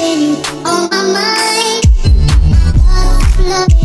loving on my mind. Love, love.